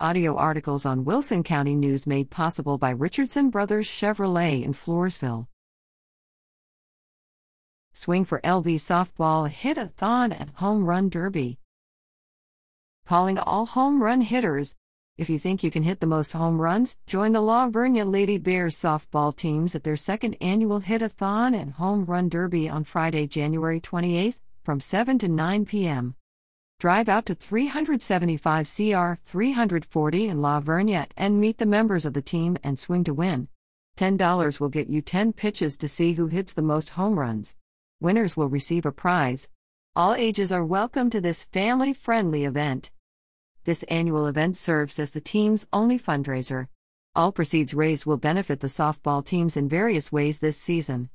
Audio articles on Wilson County News made possible by Richardson Brothers Chevrolet in Floresville. Swing for LV Softball Hit a Thon at Home Run Derby. Calling all home run hitters. If you think you can hit the most home runs, join the La Vernia Lady Bears softball teams at their second annual Hit-a-thon and Home Run Derby on Friday, January 28th from 7 to 9 p.m. Drive out to 375 CR 340 in La Vernia and meet the members of the team and swing to win. $10 will get you 10 pitches to see who hits the most home runs. Winners will receive a prize. All ages are welcome to this family friendly event. This annual event serves as the team's only fundraiser. All proceeds raised will benefit the softball teams in various ways this season.